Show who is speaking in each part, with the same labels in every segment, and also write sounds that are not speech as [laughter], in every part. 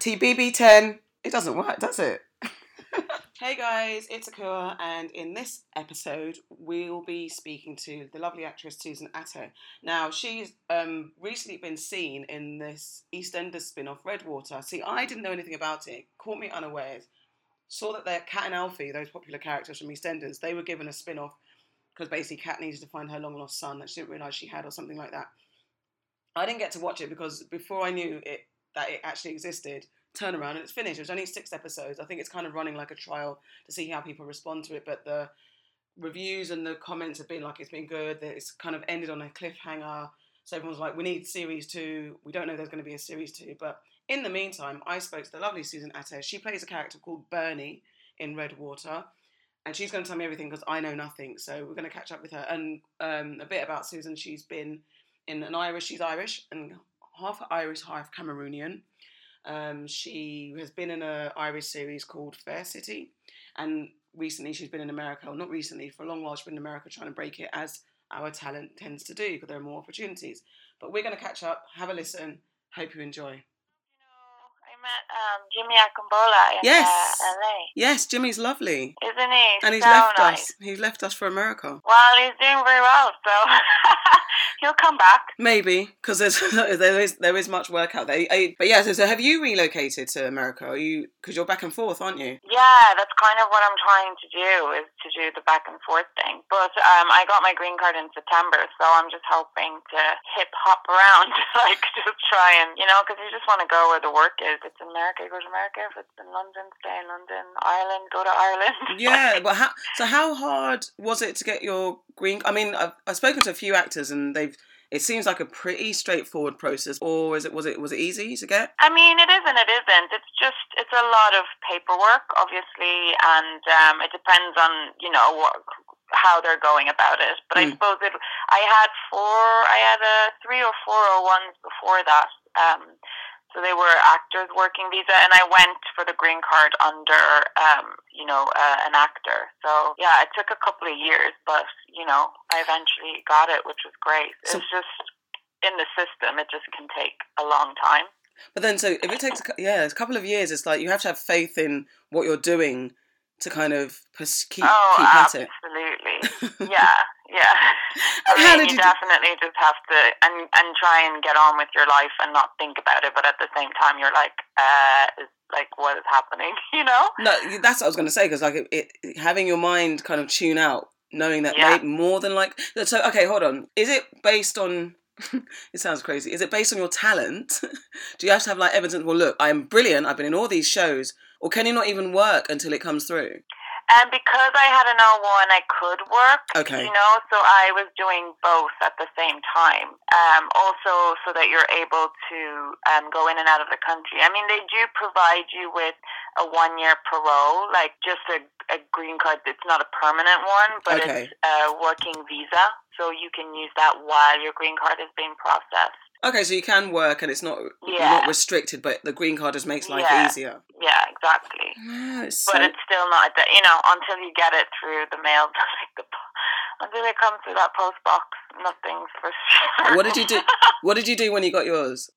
Speaker 1: TBB10. It doesn't work, does it? [laughs] hey guys, it's Akua, and in this episode, we'll be speaking to the lovely actress Susan Ateh. Now, she's um, recently been seen in this EastEnders spin off Redwater. See, I didn't know anything about it, caught me unawares. Saw that their Kat and Alfie, those popular characters from EastEnders, they were given a spin off because basically Kat needed to find her long lost son that she didn't realise she had, or something like that. I didn't get to watch it because before I knew it that it actually existed, turn around and it's finished. It was only six episodes. I think it's kind of running like a trial to see how people respond to it. But the reviews and the comments have been like it's been good. That it's kind of ended on a cliffhanger. So everyone's like, we need series two. We don't know there's going to be a series two. But in the meantime, I spoke to the lovely Susan Ateh. She plays a character called Bernie in Redwater. And she's going to tell me everything because I know nothing. So we're going to catch up with her. And um, a bit about Susan. She's been in an Irish, she's Irish and half Irish, half Cameroonian. Um, she has been in an Irish series called Fair City, and recently she's been in America. Well, not recently, for a long while she's been in America trying to break it, as our talent tends to do, because there are more opportunities. But we're going to catch up, have a listen. Hope you enjoy.
Speaker 2: Met um, Jimmy Akingbola in
Speaker 1: Yes.
Speaker 2: uh, LA.
Speaker 1: Yes, Jimmy's lovely,
Speaker 2: Isn't he?
Speaker 1: and he's
Speaker 2: so
Speaker 1: left
Speaker 2: nice.
Speaker 1: us. He's left us for America.
Speaker 2: Well, he's doing very well, so [laughs] he'll come back.
Speaker 1: Maybe because there's [laughs] there is there is much work out there. I- but yeah, so, so have you relocated to America? Are you because you're back and forth, aren't you?
Speaker 2: Yeah, that's kind of what I'm trying to do is to do the back and forth thing. But um, I got my green card in September, so I'm just hoping to hip hop around, [laughs] like just try and you know, because you just want to go where the work is. It's in America, go to America. If it's in London, stay in London. Ireland, go to Ireland. [laughs]
Speaker 1: Yeah, [laughs] but how so? How hard was it to get your green? I mean, I've, I've spoken to a few actors, and they've. It seems like a pretty straightforward process, or is it? Was it? Was it easy to get?
Speaker 2: I mean, it is and it isn't. It's just it's a lot of paperwork, obviously, and um, it depends on you know what, how they're going about it. But I
Speaker 1: Mm.
Speaker 2: suppose it. I had four. I had a three or four or ones before that. Um, so they were actors working visa, and I went for the green card under, um, you know, uh, an actor. So yeah, it took a couple of years, but you know, I eventually got it, which was great.
Speaker 1: So-
Speaker 2: it's just in the system, it just can take a long time.
Speaker 1: But then, so if it takes, a yeah, a couple of years, it's like you have to have faith in what you're doing to kind of pers- keep
Speaker 2: oh,
Speaker 1: keep at it.
Speaker 2: absolutely. [laughs] yeah, yeah. [laughs] I
Speaker 1: And how
Speaker 2: mean,
Speaker 1: did
Speaker 2: you,
Speaker 1: you do-
Speaker 2: definitely just have to and and try and get on with your life and not think about it. But at the same time, you're like, uh, is, like what is happening? [laughs] You know?
Speaker 1: No, that's what I was going to say because like it, it, having your mind kind of tune out, knowing that
Speaker 2: Yeah.
Speaker 1: more than like so. Okay, hold on. Is it based on? [laughs] it sounds crazy. Is it based on your talent? Do you have to have like evidence? Well, look, I'm brilliant. I've been in all these shows. Or can you not even work until it comes through?
Speaker 2: And because I had an O1, I could work.
Speaker 1: Okay.
Speaker 2: You know, so I was doing both at the same time. Um, also, so that you're able to um, go in and out of the country. I mean, they do provide you with a one year parole, like just a, a green card. It's not a permanent one, but
Speaker 1: Okay.
Speaker 2: it's a working visa. So you can use that while your green card is being processed.
Speaker 1: Okay, so you can work and it's not you're
Speaker 2: Yeah.
Speaker 1: not restricted, but the green card just makes life
Speaker 2: Yeah.
Speaker 1: easier.
Speaker 2: Yeah, exactly.
Speaker 1: It's
Speaker 2: But
Speaker 1: so-
Speaker 2: it's still not, you know, until you get it through the mail, [laughs] like the, until it comes through that post box, nothing's for sure.
Speaker 1: what did you do? [laughs] What did you do when you got yours?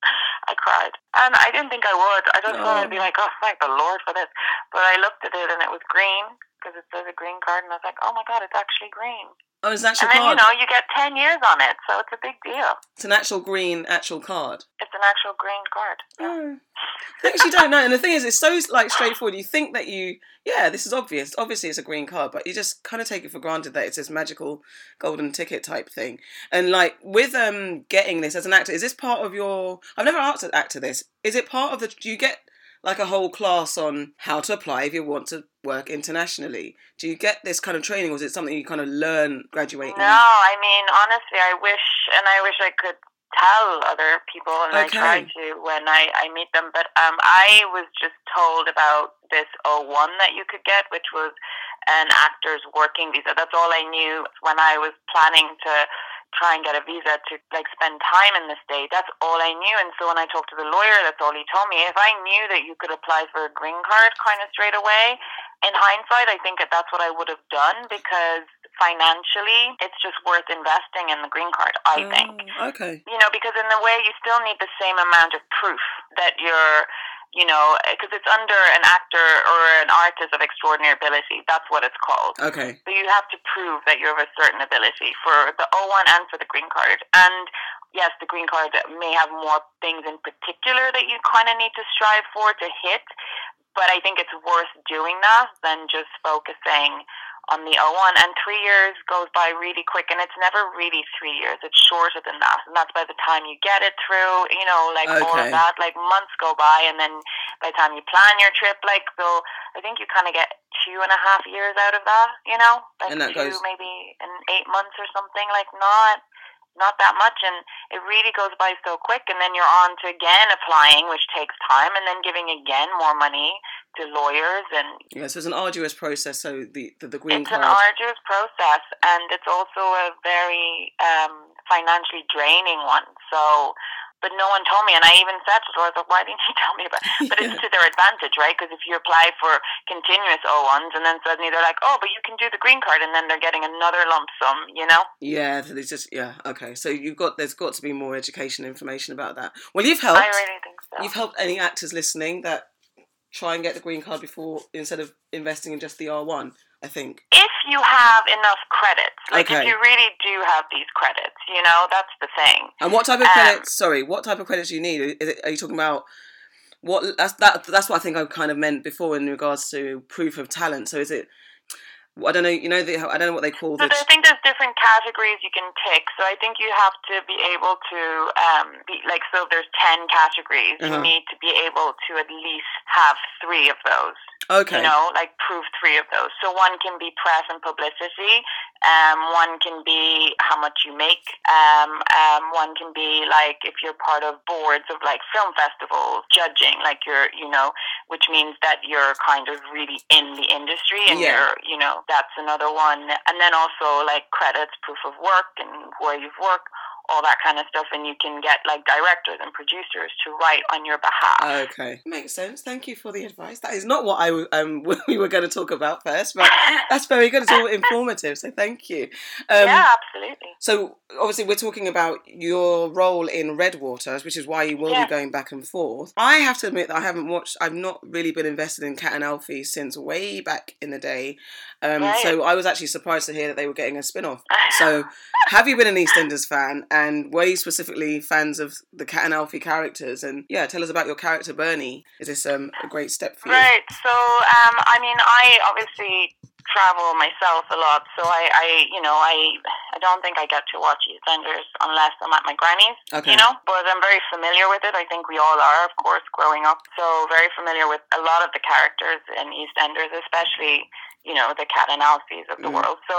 Speaker 2: I cried. And I didn't think I would. I just thought I'd be
Speaker 1: Oh.
Speaker 2: like, oh, thank the Lord for this. But I looked at it and it was green because it says a green card, and I was like, oh my God, it's actually green.
Speaker 1: Oh, it's an actual
Speaker 2: and then, you know, you get 10 years on it, so it's a big deal.
Speaker 1: It's an actual green actual card.
Speaker 2: It's an actual green card.
Speaker 1: Oh. Things you don't know, and the thing is, it's so like straightforward. You think that you, yeah, this is obvious. Obviously, it's a green card, but you just kind of take it for granted that it's this magical golden ticket type thing. And like with um getting this as an actor, is this part of your? I've never asked an actor this. Is it part of the? Do you get like a whole class on how to apply if you want to work internationally? Do you get this kind of training, or is it something you kind of learn graduating?
Speaker 2: No, I mean, honestly, I wish, and I wish I could tell other people, and I
Speaker 1: Okay.
Speaker 2: try to when I, I meet them, but um, I was just told about this O1 that you could get, which was an actor's working visa. That's all I knew when I was planning to try and get a visa to like spend time in the state. That's all I knew. And so when I talked to the lawyer, that's all he told me. If I knew that you could apply for a green card kind of straight away, in hindsight, I think that that's what I would have done because financially, it's just worth investing in the green card. I oh, think.
Speaker 1: Oh, okay.
Speaker 2: You know, because in the way, you still need the same amount of proof that you're you know, because it's under an actor or an artist of extraordinary ability. That's what it's called.
Speaker 1: Okay.
Speaker 2: So you have to prove that you have a certain ability for the O1 and for the green card. And yes, the green card may have more things in particular that you kind of need to strive for to hit. But I think it's worth doing that than just focusing on the O1. And three years goes by really quick, and it's never really three years. It's shorter than that, and that's by the time you get it through. You know, like all
Speaker 1: Okay.
Speaker 2: of that. Like months go by, and then by the time you plan your trip, like so, I think you kind of get two and a half years out of that. You know, like
Speaker 1: And that
Speaker 2: two
Speaker 1: goes-
Speaker 2: maybe in eight months or something. Like not. Not that much, and it really goes by so quick. And then you're on to again applying, which takes time, and then giving again more money to lawyers and
Speaker 1: Yeah, so it's an arduous process. So the the, the green
Speaker 2: it's
Speaker 1: card.
Speaker 2: an arduous process, and it's also a very um, financially draining one. So, but no one told me, and I even said to her, I was like, "Why didn't you [laughs] tell me about?" it? [laughs] But it's to their advantage, right? Because if you apply for continuous O1s, and then suddenly they're like, "Oh, but you can do the green card," and then they're getting another lump sum, you know?
Speaker 1: Yeah, so there's just yeah. Okay, so you've got there's got to be more education information about that. Well, you've helped.
Speaker 2: I really think so.
Speaker 1: You've helped any actors listening that try and get the green card before instead of investing in just the O1. I think.
Speaker 2: if you have enough credits, like
Speaker 1: Okay.
Speaker 2: if you really do have these credits, you know, that's the thing.
Speaker 1: And what type of
Speaker 2: Um,
Speaker 1: credits? Sorry, what type of credits do you need? Is it, are you talking about what? That's that. That's what I think I kind of meant before in regards to proof of talent. So is it? I don't know. You know, the, I don't know what they call
Speaker 2: So
Speaker 1: the.
Speaker 2: I think there's different categories you can tick. So I think you have to be able to um, be like so. There's ten categories,
Speaker 1: Uh-huh.
Speaker 2: you need to be able to at least have three of those.
Speaker 1: Okay.
Speaker 2: You know, like prove three of those. So one can be press and publicity. Um, one can be how much you make. Um, um, one can be like if you're part of boards of like film festivals, judging. Like you're, you know, which means that you're kind of really in the industry and
Speaker 1: Yeah.
Speaker 2: you're, you know, that's another one. And then also like credits, proof of work, and where you've worked. All that kind of stuff, and you can get like directors and producers to write on your behalf.
Speaker 1: Okay, makes sense. Thank you for the advice. That is not what I um [laughs] we were going to talk about first, but [laughs] that's very good. It's all informative, so thank you. Um,
Speaker 2: yeah, absolutely.
Speaker 1: So obviously we're talking about your role in Redwater, which is why you will
Speaker 2: Yeah.
Speaker 1: be going back and forth. I have to admit that I haven't watched. I've not really been invested in Kat and Alfie since way back in the day. Um,
Speaker 2: Right.
Speaker 1: So I was actually surprised to hear that they were getting a spin off. So [laughs] have you been an EastEnders fan, and were you specifically fans of the Kat and Alfie characters? And yeah, tell us about your character Bernie. Is this um, a great step for you?
Speaker 2: Right. So, um, I mean, I obviously travel myself a lot, so I, I, you know, I, I don't think I get to watch EastEnders unless I'm at my granny's.
Speaker 1: Okay.
Speaker 2: You know, but I'm very familiar with it. I think we all are, of course, growing up. So very familiar with a lot of the characters in EastEnders, especially, you know, the Kat and Alfies of the
Speaker 1: Mm.
Speaker 2: world. So.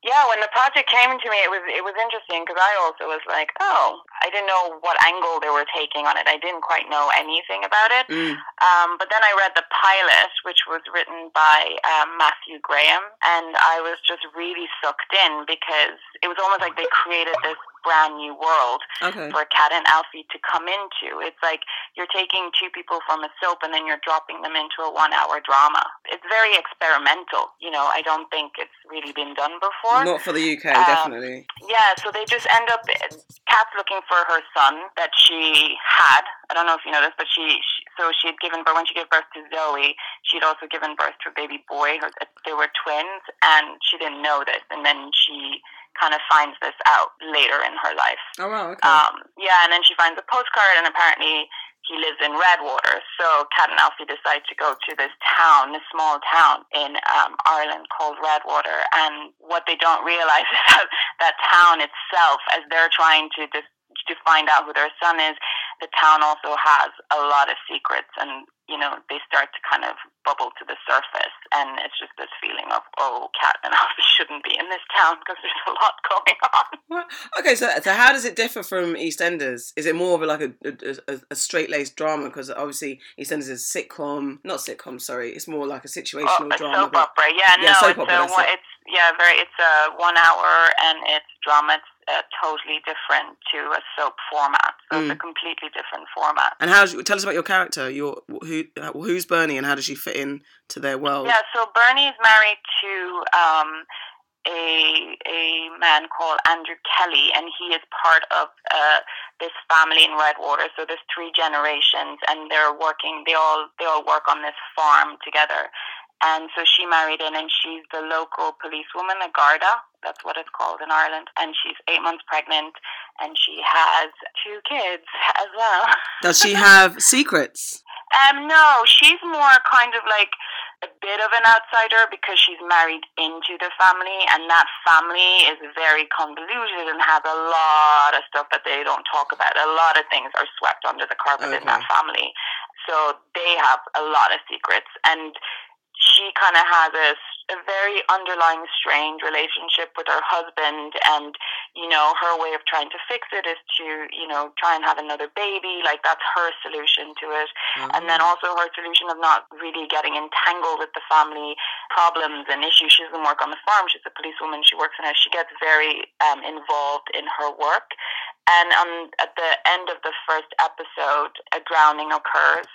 Speaker 2: Yeah, when the project came to me, it was it was interesting because I also was like, oh, I didn't know what angle they were taking on it. I didn't quite know anything about it.
Speaker 1: Mm,
Speaker 2: Um, but then I read the pilot, which was written by um, Matthew Graham, and I was just really sucked in because it was almost like they created this brand new world
Speaker 1: okay.
Speaker 2: for Kat and Alfie to come into. It's like you're taking two people from a soap and then you're dropping them into a one hour drama. It's very experimental. You know, I don't think it's really been done before.
Speaker 1: Not for the UK,
Speaker 2: Um,
Speaker 1: definitely.
Speaker 2: Yeah, so they just end up. Kat's looking for her son that she had. I don't know if you know this, but she, she so she had given birth when she gave birth to Zoe. She'd also given birth to a baby boy. Her, they were twins, and she didn't know this. And then she kind of finds this out later in her life.
Speaker 1: Oh wow. Okay.
Speaker 2: Um, yeah, and then she finds a postcard, and apparently he lives in Redwater. So Kat and Alfie decide to go to this town, this small town in um, Ireland called Redwater. And what they don't realize [laughs] is that that town itself, as they're trying to dis- to find out who their son is, the town also has a lot of secrets, and you know they start to kind of bubble to the surface, and it's just this feeling of oh, Kat and Alfie [laughs] shouldn't be in this town because there's a lot going on. [laughs]
Speaker 1: Okay, so so how does it differ from EastEnders? Is it more of a, like a, a, a straight laced drama? Because obviously EastEnders is sitcom, not sitcom. Sorry, it's more like a
Speaker 2: Oh,
Speaker 1: situational
Speaker 2: a
Speaker 1: drama.
Speaker 2: soap opera. Yeah,
Speaker 1: Yeah,
Speaker 2: no,
Speaker 1: soap
Speaker 2: it's
Speaker 1: opera,
Speaker 2: a
Speaker 1: it.
Speaker 2: it's yeah, very. It's a one hour and it's drama. It's uh, totally different to a soap format. So it's a
Speaker 1: Mm.
Speaker 2: completely different format.
Speaker 1: And how? Tell us about your character. Your who? Who's Bernie, and how does she fit in to their world?
Speaker 2: Yeah, so Bernie's married to um, a a man called Andrew Kelly, and he is part of uh, this family in Redwater. So there's three generations, and they're working. They all they all work on this farm together. And so she married in, and she's the local policewoman, a Garda. That's what it's called in Ireland. And she's eight months pregnant, and she has two kids [laughs] as well.
Speaker 1: Does she [laughs] have secrets?
Speaker 2: Um, no, she's more kind of like a bit of an outsider because she's married into the family, and that family is very convoluted and has a lot of stuff that they don't talk about. A lot of things are swept under the carpet okay. in that family. So they have a lot of secrets, and she kind of has a, a very underlying strange relationship with her husband and you know her way of trying to fix it is to you know try and have another baby like that's her solution to it. Mm-hmm. and then also her solution of not really getting entangled with the family problems and issues. She doesn't work on the farm she's a policewoman she works in it. She gets very um, involved in her work. And um, at the end of the first episode a drowning occurs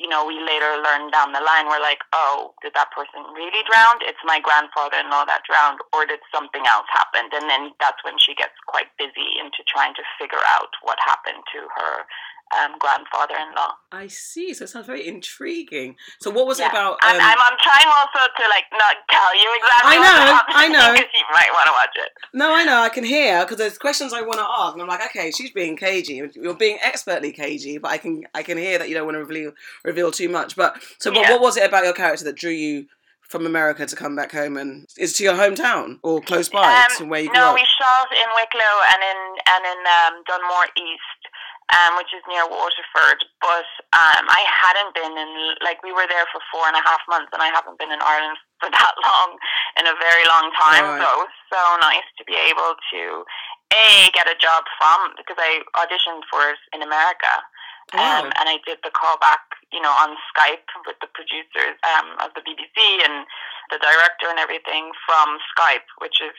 Speaker 2: you know, we later learned down the line, we're like, oh, did that person really drown? It's my grandfather in law that drowned, or did something else happen? And then that's when she gets quite busy into trying to figure out what happened to her um, grandfather-in-law.
Speaker 1: I see. So it sounds very intriguing. So what was
Speaker 2: yeah.
Speaker 1: it about?
Speaker 2: Um, I'm, I'm, trying also to like not tell you exactly.
Speaker 1: I know. I know.
Speaker 2: Because you might want to watch it.
Speaker 1: No, I know. I can hear because there's questions I want to ask, and I'm like, okay, she's being cagey. You're being expertly cagey, but I can I can hear that you don't want to reveal reveal too much. But so what, yeah. what was it about your character that drew you? From America to come back home and is to your hometown or close by um, to where you grew
Speaker 2: no,
Speaker 1: up?
Speaker 2: we shot in Wicklow and in and in um, Dunmore East um, which is near Waterford. But um, I hadn't been in, like, we were there for four and a half months, and I haven't been in Ireland [laughs] for that long, in a very long time. Right. So it was so nice to be able to, A, get a job from, because I auditioned for it in America. Um, and I did the callback, you know, on Skype with the producers um, of the BBC and the director and everything from Skype, which is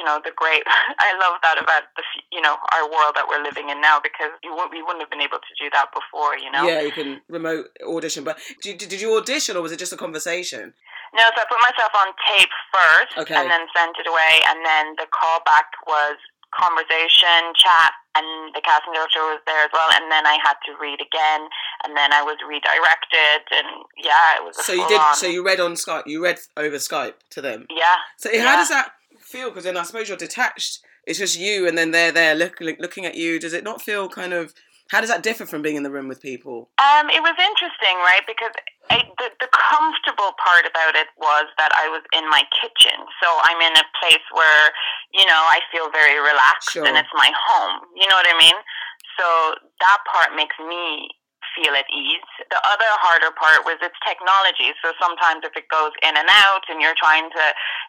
Speaker 2: you know the great [laughs] i love that about the you know our world that we're living in now because you wouldn't, we wouldn't have been able to do that before you know
Speaker 1: yeah you can remote audition but did, did you audition or was it just a conversation
Speaker 2: no so i put myself on tape first
Speaker 1: okay.
Speaker 2: and then sent it away and then the callback was conversation chat and the casting director was there as well and then i had to read again and then i was redirected and yeah it was
Speaker 1: so you did on. so you read on skype you read over skype to them
Speaker 2: yeah
Speaker 1: so how
Speaker 2: yeah.
Speaker 1: does that feel? Because then I suppose you're detached. It's just you, and then they're there looking looking at you. Does it not feel kind of? How does that differ from being in the room with people?
Speaker 2: Um, it was interesting, right? Because I, the the comfortable part about it was that I was in my kitchen, so I'm in a place where you know I feel very relaxed,
Speaker 1: sure.
Speaker 2: and it's my home. You know what I mean? So that part makes me feel at ease. The other harder part was its technology. So sometimes if it goes in and out and you're trying to,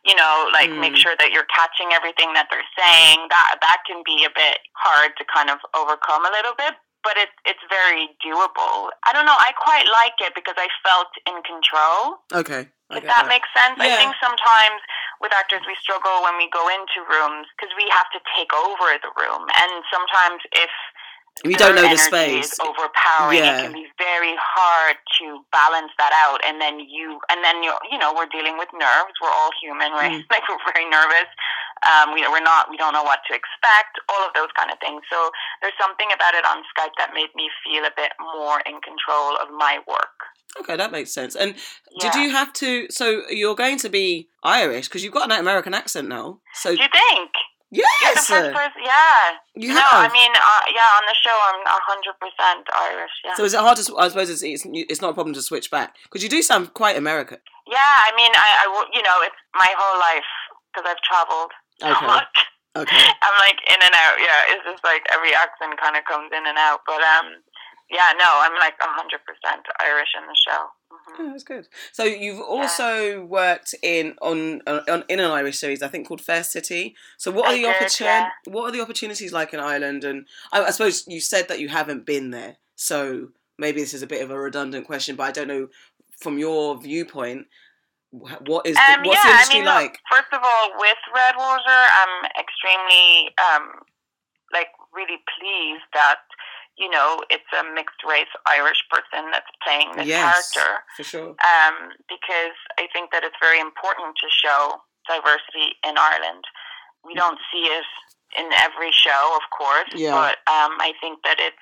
Speaker 2: you know, like mm. make sure that you're catching everything that they're saying, that that can be a bit hard to kind of overcome a little bit. But it's it's very doable. I don't know. I quite like it because I felt in control.
Speaker 1: Okay.
Speaker 2: If that, that, makes sense.
Speaker 1: Yeah.
Speaker 2: I think sometimes with actors we struggle when we go into rooms because we have to take over the room, and sometimes if
Speaker 1: we don't know the space.
Speaker 2: Overpowering.
Speaker 1: Yeah.
Speaker 2: It can be very hard to balance that out, and then you, and then you, you know, we're dealing with nerves. We're all human, right? Mm. [laughs] like we're very nervous. Um, we, we're not. We don't know what to expect. All of those kind of things. So there's something about it on Skype that made me feel a bit more in control of my work.
Speaker 1: Okay, that makes sense. And yeah. did you have to? So you're going to be Irish because you've got an American accent now. So
Speaker 2: do you think?
Speaker 1: Yes.
Speaker 2: Yeah.
Speaker 1: You
Speaker 2: no. I mean, uh, yeah, on the show, I'm hundred percent Irish. Yeah.
Speaker 1: So is it hard to? I suppose it's it's, it's not a problem to switch back because you do sound quite American.
Speaker 2: Yeah, I mean, I, I you know, it's my whole life because I've traveled so
Speaker 1: okay.
Speaker 2: much.
Speaker 1: Okay. [laughs]
Speaker 2: I'm like in and out. Yeah, it's just like every accent kind of comes in and out. But um, yeah, no, I'm like hundred percent Irish in the show.
Speaker 1: Mm-hmm. Oh, that's good. So you've also worked in on, on in an Irish series, I think called Fair City. So what are I the opportunities? Yeah. What are the opportunities like in Ireland? And I, I, suppose you said that you haven't been there, so maybe this is a bit of a redundant question, but I don't know from your viewpoint. What is um, what's
Speaker 2: yeah,
Speaker 1: the industry
Speaker 2: I mean,
Speaker 1: like?
Speaker 2: Look, first of all, with Redwater, I'm extremely um, like really pleased that you know, it's a mixed race Irish person that's playing the
Speaker 1: yes,
Speaker 2: character.
Speaker 1: For sure.
Speaker 2: Um, because I think that it's very important to show diversity in Ireland. We don't see it in every show, of course,
Speaker 1: Yeah.
Speaker 2: but um, I think that it's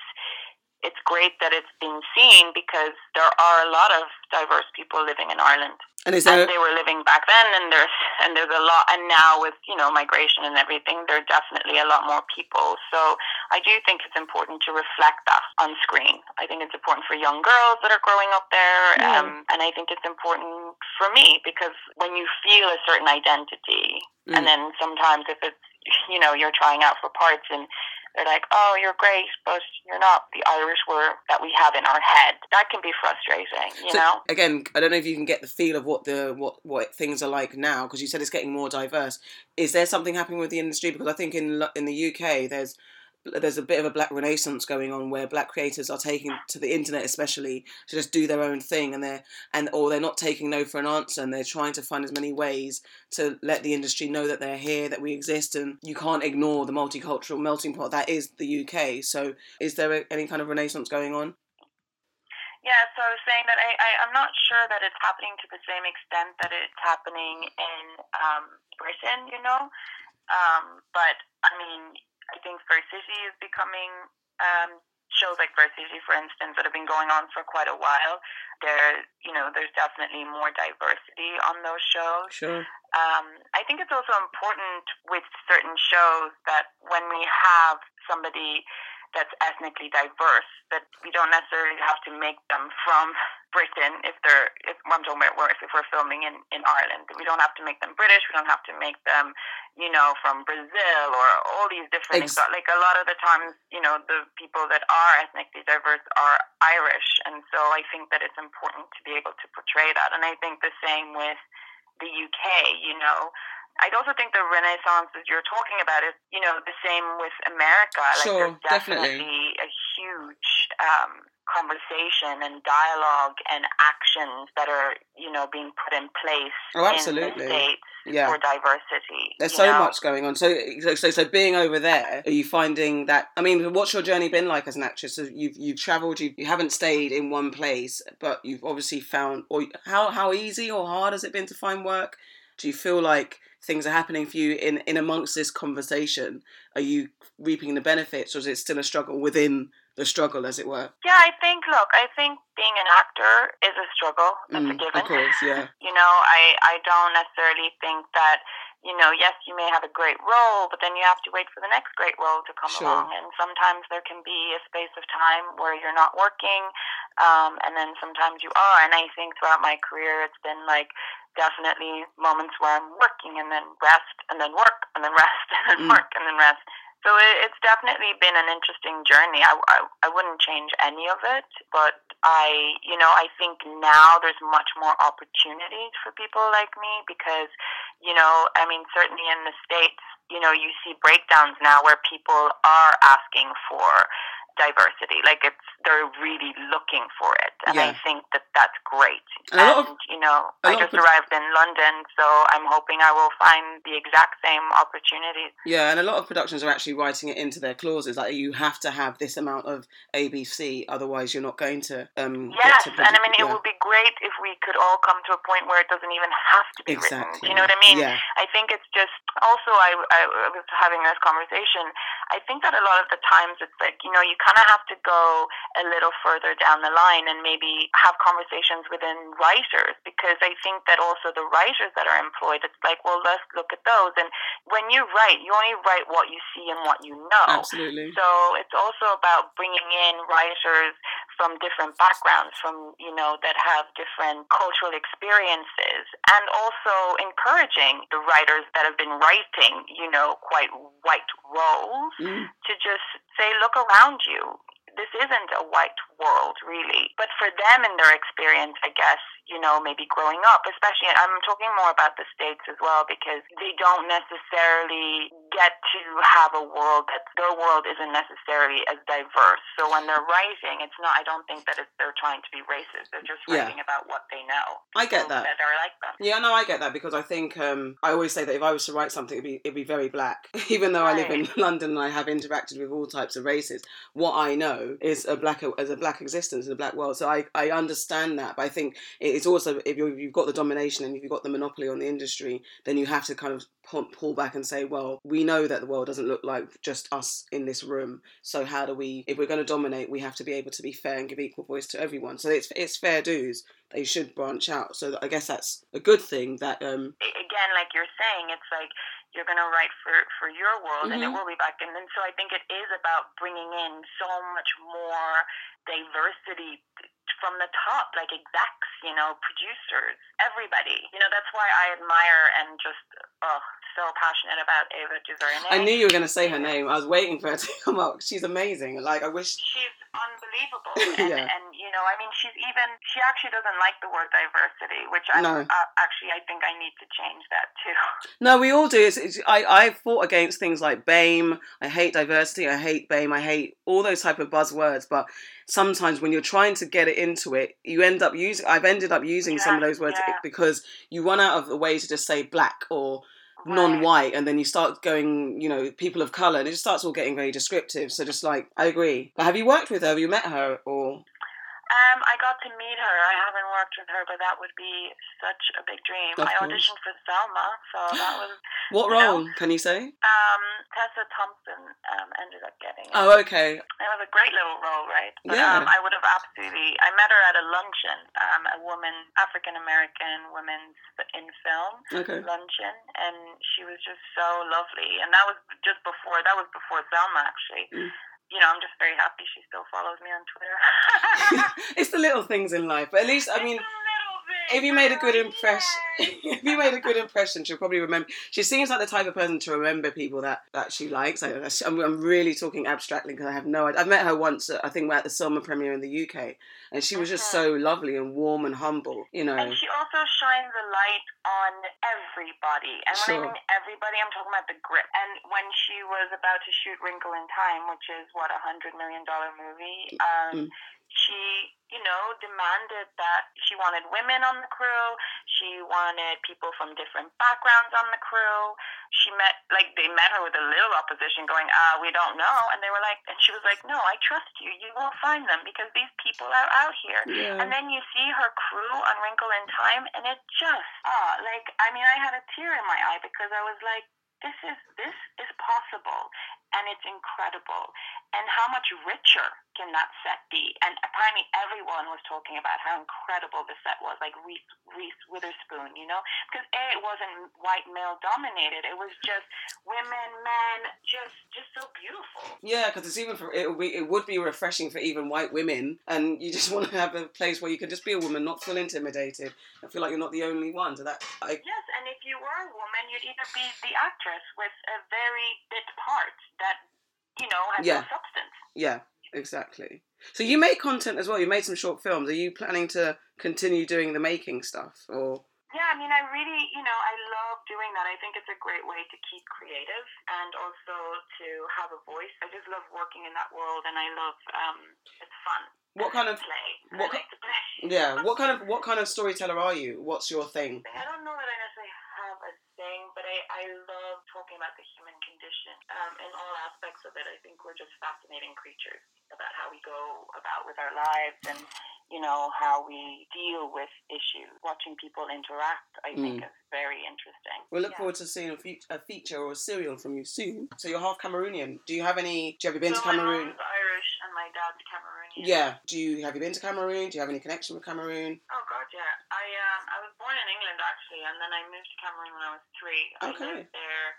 Speaker 2: it's great that it's being seen because there are a lot of diverse people living in Ireland,
Speaker 1: And is there
Speaker 2: and they were living back then, and there's and there's a lot, and now with you know migration and everything, there are definitely a lot more people. So I do think it's important to reflect that on screen. I think it's important for young girls that are growing up there,
Speaker 1: Yeah.
Speaker 2: um, and I think it's important for me because when you feel a certain identity,
Speaker 1: Mm.
Speaker 2: and then sometimes if it's you know you're trying out for parts and they're like, "Oh, you're great, but you're not the Irish word that we have in our head." That can be frustrating, you
Speaker 1: So,
Speaker 2: know.
Speaker 1: again, I don't know if you can get the feel of what the what what things are like now because you said it's getting more diverse. Is there something happening with the industry? Because I think in in the UK there's there's a bit of a black renaissance going on where black creators are taking to the internet especially to just do their own thing and they're and or they're not taking no for an answer and they're trying to find as many ways to let the industry know that they're here that we exist and you can't ignore the multicultural melting pot that is the UK so is there any kind of renaissance going on
Speaker 2: Yeah, so I was saying that I, I, I'm not sure that it's happening to the same extent that it's happening in um, Britain, you know. Um, but I mean, I think Fair City is becoming um, shows like Fair City, for instance, that have been going on for quite a while. There, you know, there's definitely more diversity on those shows.
Speaker 1: sure
Speaker 2: Um, I think it's also important with certain shows that when we have somebody that's ethnically diverse, that we don't necessarily have to make them from Britain if they're if I'm talking about if we're filming in, in Ireland. We don't have to make them British, we don't have to make them, you know, from Brazil or all these different
Speaker 1: Ex-
Speaker 2: like a lot of the times, you know, the people that are ethnically diverse are Irish and so I think that it's important to be able to portray that. And I think the same with the UK, you know. I also think the renaissance that you're talking about is, you know, the same with America. Like
Speaker 1: Sure,
Speaker 2: there's
Speaker 1: definitely.
Speaker 2: definitely a huge um, conversation and dialogue and actions that are, you know, being put in place
Speaker 1: Oh, absolutely.
Speaker 2: in the States
Speaker 1: yeah
Speaker 2: for diversity.
Speaker 1: There's so
Speaker 2: know?
Speaker 1: much going on. So, so, so, so being over there, are you finding that? I mean, what's your journey been like as an actress? So you've you've travelled, you you haven't stayed in one place, but you've obviously found. Or how how easy or hard has it been to find work? Do you feel like things are happening for you in in amongst this conversation? Are you reaping the benefits, or is it still a struggle within the struggle, as it were?
Speaker 2: Yeah, I think, look, I think being an actor is a struggle. That's a
Speaker 1: Mm,
Speaker 2: given.
Speaker 1: of course, yeah.
Speaker 2: You know, I, I don't necessarily think that, you know, yes, you may have a great role, but then you have to wait for the next great role to come
Speaker 1: Sure.
Speaker 2: along. And sometimes there can be a space of time where you're not working, um, and then sometimes you are. And I think throughout my career, it's been like definitely moments where I'm working and then rest, and then work, and then rest, [laughs] and then
Speaker 1: Mm.
Speaker 2: work, and then rest. So it, it's definitely been an interesting journey. I, I, I wouldn't change any of it, but I, you know, I think now there's much more opportunities for people like me because, you know, I mean, certainly in the States, you know, you see breakdowns now where people are asking for diversity. Like it's, they're really looking for it. And
Speaker 1: Yeah.
Speaker 2: I think that that's great.
Speaker 1: And a lot of-
Speaker 2: you know, I just arrived in London, so I'm hoping I will find the exact same opportunities.
Speaker 1: Yeah, and a lot of productions are actually writing it into their clauses, like you have to have this amount of ABC, otherwise you're not going to. Um,
Speaker 2: Yes,
Speaker 1: to
Speaker 2: and I mean, it
Speaker 1: yeah.
Speaker 2: would be great if we could all come to a point where it doesn't even have to be written.
Speaker 1: exactly.
Speaker 2: Do you know what I mean?
Speaker 1: Yeah,
Speaker 2: I think it's just also I, I was having this conversation. I think that a lot of the times it's like you know you kind of have to go a little further down the line and maybe have conversations within writers because I think that also the writers that are employed it's like well let's look at those and when you write you only write what you see and what you know.
Speaker 1: absolutely.
Speaker 2: So it's also about bringing in writers from different backgrounds, from you know that have different cultural experiences, and also encouraging the writers that have been writing, you know, quite white roles
Speaker 1: Mm,
Speaker 2: to just say, look around you. This isn't a white world, really. But for them, in their experience, I guess, you know, maybe growing up, especially, I'm talking more about the States as well, because they don't necessarily get to have a world that their world isn't necessarily as diverse. So when they're writing, it's not. I don't think that it's, they're trying to be racist. They're just writing yeah. about what they know.
Speaker 1: I get that.
Speaker 2: That are like them.
Speaker 1: Yeah, no, I get that because I think um, I always say that if I was to write something, it'd be it'd be very black. [laughs] Even though right. I live in London and I have interacted with all types of races, what I know is a black as a black existence in a black world. So I I understand that, but I think it's also if you've got the domination and if you've got the monopoly on the industry, then you have to kind of pull back and say, well, we know that the world doesn't look like just us in this room. So how do we, if we're going to dominate, we have to be able to be fair and give equal voice to everyone. So it's it's fair dues. They should branch out. So I guess that's a good thing. That um
Speaker 2: again, like you're saying, it's like you're going to write for for your world, mm-hmm. and it mm-hmm. will be back. And then so I think it is about bringing in so much more diversity from the top, like execs, you know, producers, everybody. You know, that's why I admire and just oh, so passionate about Ava DuVernay.
Speaker 1: I knew you were going to say her name. I was waiting for her to [laughs] come up. She's amazing. Like I wish
Speaker 2: she's unbelievable. [laughs] And, yeah. and you know, I mean, she's even she actually doesn't like the word diversity, which I no. uh, actually I think I need to change that too. [laughs]
Speaker 1: No, we all do. It's, it's, I I fought against things like BAME. I hate diversity. I hate BAME. I hate all those type of buzzwords, but sometimes when you're trying to get it into it, you end up using. I've ended up using yeah, some of those words yeah. because you run out of the way to just say black or right. non-white, and then you start going, you know, people of color, and it just starts all getting very descriptive. So just like, I agree. But have you worked with her? Have you met her or?
Speaker 2: Um, I got to meet her. I haven't worked with her, but that would be such a big dream. Of I course. auditioned for Selma, so that was. [laughs]
Speaker 1: what role? Know, can you say?
Speaker 2: Um, Tessa Thompson um, ended up getting. It.
Speaker 1: Oh, okay.
Speaker 2: It was a great little role, right? But, yeah. Um, I would have absolutely. I met her at a luncheon, um, a woman, African American women's in film okay. luncheon, and she was just so lovely. And that was just before. That was before Selma, actually. Mm you know, I'm just very happy she still follows me on Twitter. [laughs] [laughs]
Speaker 1: little things in life, but at least I mean, if you made a good impression, [laughs] if you made a good impression, she'll probably remember. She seems like the type of person to remember people that, that she likes. I, am I'm really talking abstractly because I have no idea. I've met her once. I think we're at the Selma premiere in the UK, and she was just so lovely and warm and humble. You know.
Speaker 2: And she also shines a light on everybody. And when sure. I mean everybody, I'm talking about the grip. And when she was about to shoot Wrinkle in Time, which is what a hundred million dollar movie, um, mm she, you know, demanded that she wanted women on the crew. She wanted people from different backgrounds on the crew. She met, like, they met her with a little opposition going, ah, we don't know. And they were like, and she was like, no, I trust you. You will find them because these people are out here. Yeah. And then you see her crew on Wrinkle in Time, and it just, ah, like, I mean, I had a tear in my eye because I was like, this is this is possible and it's incredible. And how much richer can that set be? And apparently everyone was talking about how incredible the set was like reese, reese witherspoon you know? Because a it wasn't white male dominated. It was just women men just just so beautiful.
Speaker 1: Yeah because it's even for it would, be, it would be refreshing for even white women and you just [laughs] want to have a place where you can just be a woman not feel intimidated and feel like you're not the only one. So that I...
Speaker 2: yes and if you were a woman you'd either be the actress actress with a very bit part that you know has yeah. no substance.
Speaker 1: Yeah, exactly. So you make content as well. You made some short films. Are you planning to continue doing the making stuff, or?
Speaker 2: Yeah, I mean, I really, you know, I love doing that. I think it's a great way to keep creative and also to have a voice. I just love working in that world, and I love um, it's fun.
Speaker 1: What kind of
Speaker 2: play?
Speaker 1: What, like yeah, [laughs] what kind of what kind of storyteller are you? What's your thing?
Speaker 2: I don't know that I necessarily thing, but I, I love talking about the human condition um, in all aspects of it. I think we're just fascinating creatures about how we go about with our lives and, you know, how we deal with issues. Watching people interact, I think, mm. is very interesting.
Speaker 1: We'll look yeah. forward to seeing a, fe- a, feature or a serial from you soon. So you're half Cameroonian. Do you have any? Do you have you been
Speaker 2: so
Speaker 1: to Cameroon?
Speaker 2: My mom's Irish and my dad's Cameroonian.
Speaker 1: Yeah. Do you have you been to Cameroon? Do you have any connection with Cameroon?
Speaker 2: Oh God, yeah. I um I was born in England actually, and then I moved to Cameroon when I was three. Okay. I lived there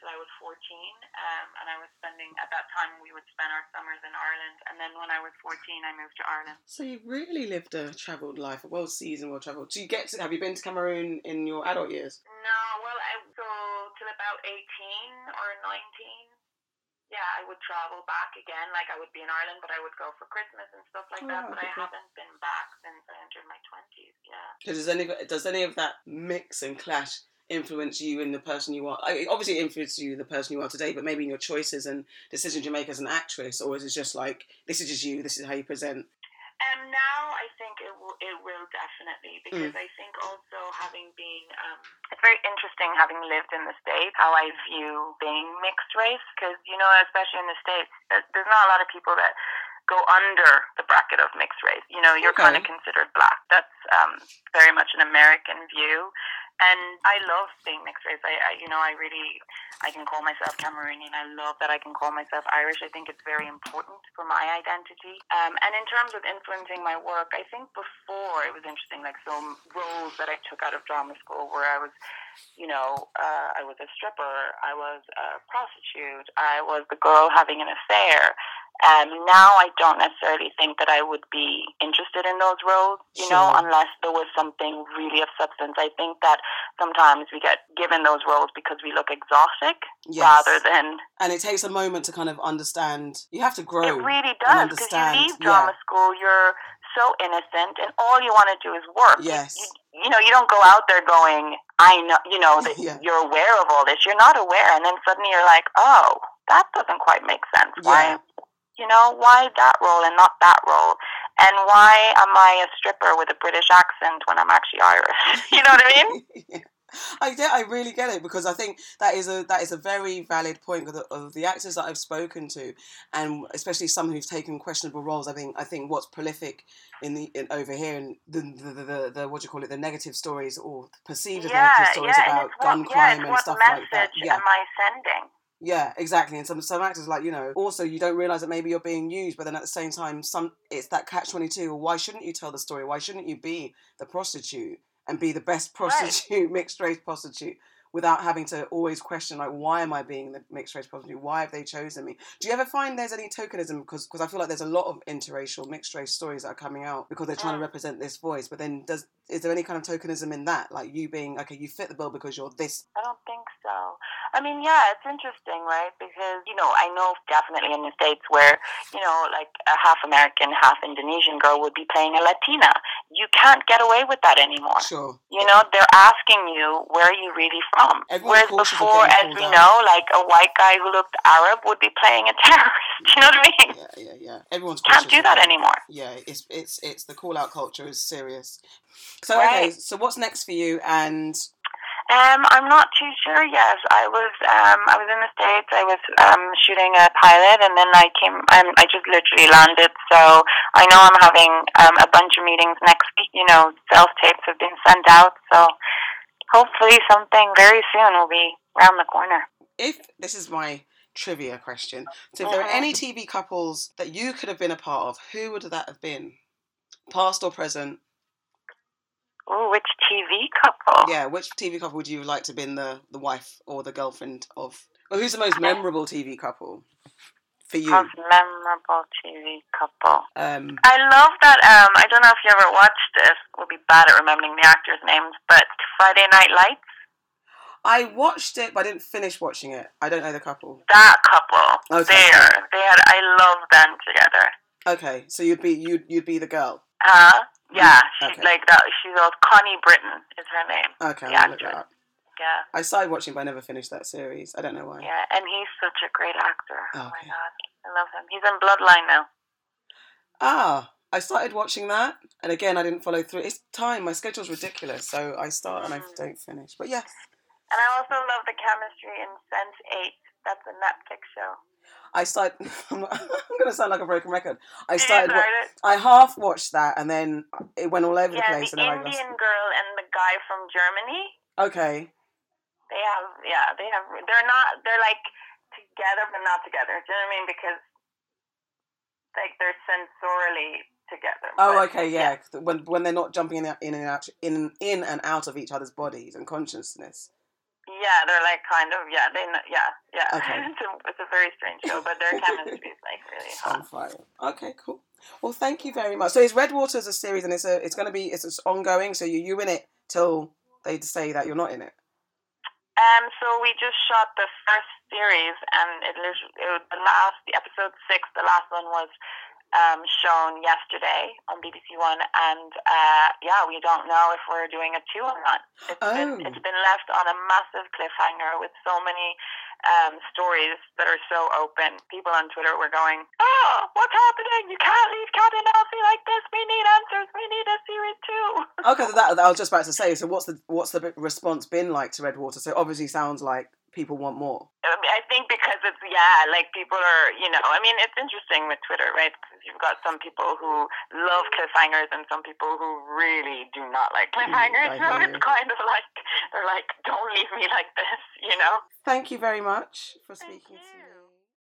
Speaker 2: till I was 14, um, and I was spending at that time we would spend our summers in Ireland, and then when I was 14, I moved to Ireland.
Speaker 1: So you've really lived a travelled life, a well seasoned, well travelled. Do you get to? Have you been to Cameroon in your adult years?
Speaker 2: No, well, I go till about 18 or 19 yeah, I would travel back again. Like I would be in Ireland, but I would go for Christmas and stuff like oh, that. But I haven't been back since I entered my twenties. Yeah.
Speaker 1: Does any does any of that mix and clash influence you in the person you are? I- Obviously, it influenced you the person you are today, but maybe in your choices and decisions you make as an actress, or is it just like this is just you, this is how you present?
Speaker 2: Um, now I think it will, it will definitely because I think also having been, um, it's very interesting having lived in the States, how I view being mixed race because, you know, especially in the States, there's not a lot of people that go under the bracket of mixed race. You know, you're kind of considered black. That's um, very much an American view. And I love being mixed race. I, I, you know, I really, I can call myself Cameroonian. I love that I can call myself Irish. I think it's very important for my identity. Um, and in terms of influencing my work, I think before it was interesting, like some roles that I took out of drama school where I was, you know, uh, I was a stripper, I was a prostitute, I was the girl having an affair. Um, now I don't necessarily think that I would be interested in those roles, you know, unless there was something really of substance. I think that sometimes we get given those roles because we look exotic
Speaker 1: Yes.
Speaker 2: rather than
Speaker 1: and it takes a moment to kind of understand. You have to grow.
Speaker 2: it really does because you leave drama school, you're so innocent, and all you want to do is work. You-
Speaker 1: Yes.
Speaker 2: You, you know, you don't go out there going, I know, you know, that [laughs]
Speaker 1: Yeah.
Speaker 2: you're aware of all this. You're not aware, and then suddenly you're like, oh, that doesn't quite make sense.
Speaker 1: Yeah.
Speaker 2: Why, you know, why that role and not that role? And why am I a stripper with a British accent when I'm actually Irish? [laughs] you know what I mean? [laughs]
Speaker 1: yeah. I get, I really get it because I think that is a that is a very valid point of the, of the actors that I've spoken to, and especially some who've taken questionable roles. I think I think what's prolific in the in, over here and the the, the the the what do you call it the negative stories or perceived as negative stories
Speaker 2: and
Speaker 1: about gun
Speaker 2: what, yeah,
Speaker 1: crime
Speaker 2: it's
Speaker 1: and stuff
Speaker 2: message
Speaker 1: like that. Yeah,
Speaker 2: am I sending?
Speaker 1: Yeah, exactly. And some some actors like you know also you don't realize that maybe you're being used, but then at the same time some it's that catch twenty two. Why shouldn't you tell the story? Why shouldn't you be the prostitute and be the best
Speaker 2: Right.
Speaker 1: prostitute, [laughs] mixed race prostitute, without having to always question like why am I being the mixed race prostitute? Why have they chosen me? Do you ever find there's any tokenism because because I feel like there's a lot of interracial mixed race stories that are coming out because they're trying to represent this voice. But then does is there any kind of tokenism in that? Like you being okay, you fit the bill because you're this.
Speaker 2: I don't think so. I mean, yeah, it's interesting, right? Because, you know, I know definitely in the States where, you know, like a half American, half Indonesian girl would be playing a Latina. You can't get away with that anymore.
Speaker 1: Sure.
Speaker 2: You know, they're asking you, where are you really from?
Speaker 1: Everyone's
Speaker 2: Whereas before, as we
Speaker 1: out.
Speaker 2: know, like a white guy who looked Arab would be playing a [laughs] terrorist. You know what I mean?
Speaker 1: Yeah, yeah, yeah. Everyone's
Speaker 2: Can't do that
Speaker 1: that.
Speaker 2: anymore.
Speaker 1: Yeah, it's it's it's the call out culture is serious. So okay, so what's next for you? And
Speaker 2: Um, I'm not too sure yet. I was um, I was in the states. I was um, shooting a pilot, and then I came. Um, I just literally landed. So I know I'm having um, a bunch of meetings next week. You know, sales tapes have been sent out. So hopefully something very soon will be around the corner.
Speaker 1: if this is my trivia question, so if there are
Speaker 2: Mhm.
Speaker 1: any TV couples that you could have been a part of, who would that have been? Past or present?
Speaker 2: Ooh, which TV couple?
Speaker 1: Yeah, which TV couple would you like to have been the, the wife or the girlfriend of? Or who's the most memorable TV couple for you?
Speaker 2: Most memorable TV couple.
Speaker 1: Um,
Speaker 2: I love that. Um, I don't know if you ever watched this. We'll be bad at remembering the actors' names, but Friday Night Lights.
Speaker 1: I watched it, but I didn't finish watching it. I don't know the couple.
Speaker 2: That couple.
Speaker 1: Okay.
Speaker 2: There. They had. I love them together.
Speaker 1: Okay, so you'd be you'd you'd be the girl.
Speaker 2: Huh? Yeah. She,
Speaker 1: Okay.
Speaker 2: Like that. She's called Connie Britton. Is her name.
Speaker 1: Okay, I'll look that up.
Speaker 2: Yeah.
Speaker 1: I started watching, but I never finished that series. I don't know why.
Speaker 2: Yeah. And he's such a great actor. Oh my god. I love him. He's in Bloodline now.
Speaker 1: Ah, I started watching that, and again, I didn't follow through. It's time. My schedule's ridiculous, so I start and I
Speaker 2: Mm.
Speaker 1: don't finish. But yes,
Speaker 2: And I also love the chemistry in Sense Eight. That's a Netflix show.
Speaker 1: I started. [laughs] I'm gonna sound like a broken record. I started. I half watched that, and then it went all over the
Speaker 2: Yeah,
Speaker 1: place,
Speaker 2: the
Speaker 1: and then I
Speaker 2: Indian girl and the guy from Germany.
Speaker 1: Okay,
Speaker 2: They have, yeah, they have. They're not. They're like together, but not together. Do you know what I mean? Because like they're sensorially together.
Speaker 1: Oh,
Speaker 2: but-
Speaker 1: okay, yeah. When when they're not jumping in and- in and out in in and out of each other's bodies and consciousness.
Speaker 2: Yeah, they're like kind of. Yeah, they. Yeah, yeah.
Speaker 1: Okay. [laughs]
Speaker 2: it's, a, it's a very strange show, but their chemistry is like really [laughs]
Speaker 1: On
Speaker 2: hot.
Speaker 1: fire. Okay, cool. Well, thank you very much. So, is Red Waters a series, and it's a it's going to be it's, it's ongoing. So you you in it till they say that you're not in it.
Speaker 2: Um, so we just shot the first series, and it it the last, the episode six. The last one was um, shown yesterday on BBC One, and uh, yeah, we don't know if we're doing a two or not. It's
Speaker 1: Oh.
Speaker 2: been it's been left on a massive cliffhanger with so many um, stories that are so open. People on Twitter were going, "Oh, what's happening? You can't leave Kat and Elsie like this. We need answers. We need a series two.
Speaker 1: Okay, that, that I was just about to say. So, what's the what's the response been like to Redwater? So, obviously, sounds like people want more.
Speaker 2: I, think because it's yeah, like people are, you know, I mean, it's interesting with Twitter, right? Because you've got some people who love cliffhangers and some people who really do not like mm-hmm.
Speaker 1: cliffhangers. [laughs]
Speaker 2: So it's kind of like they're like, don't leave me like this, you know.
Speaker 1: Thank you very much for speaking to me.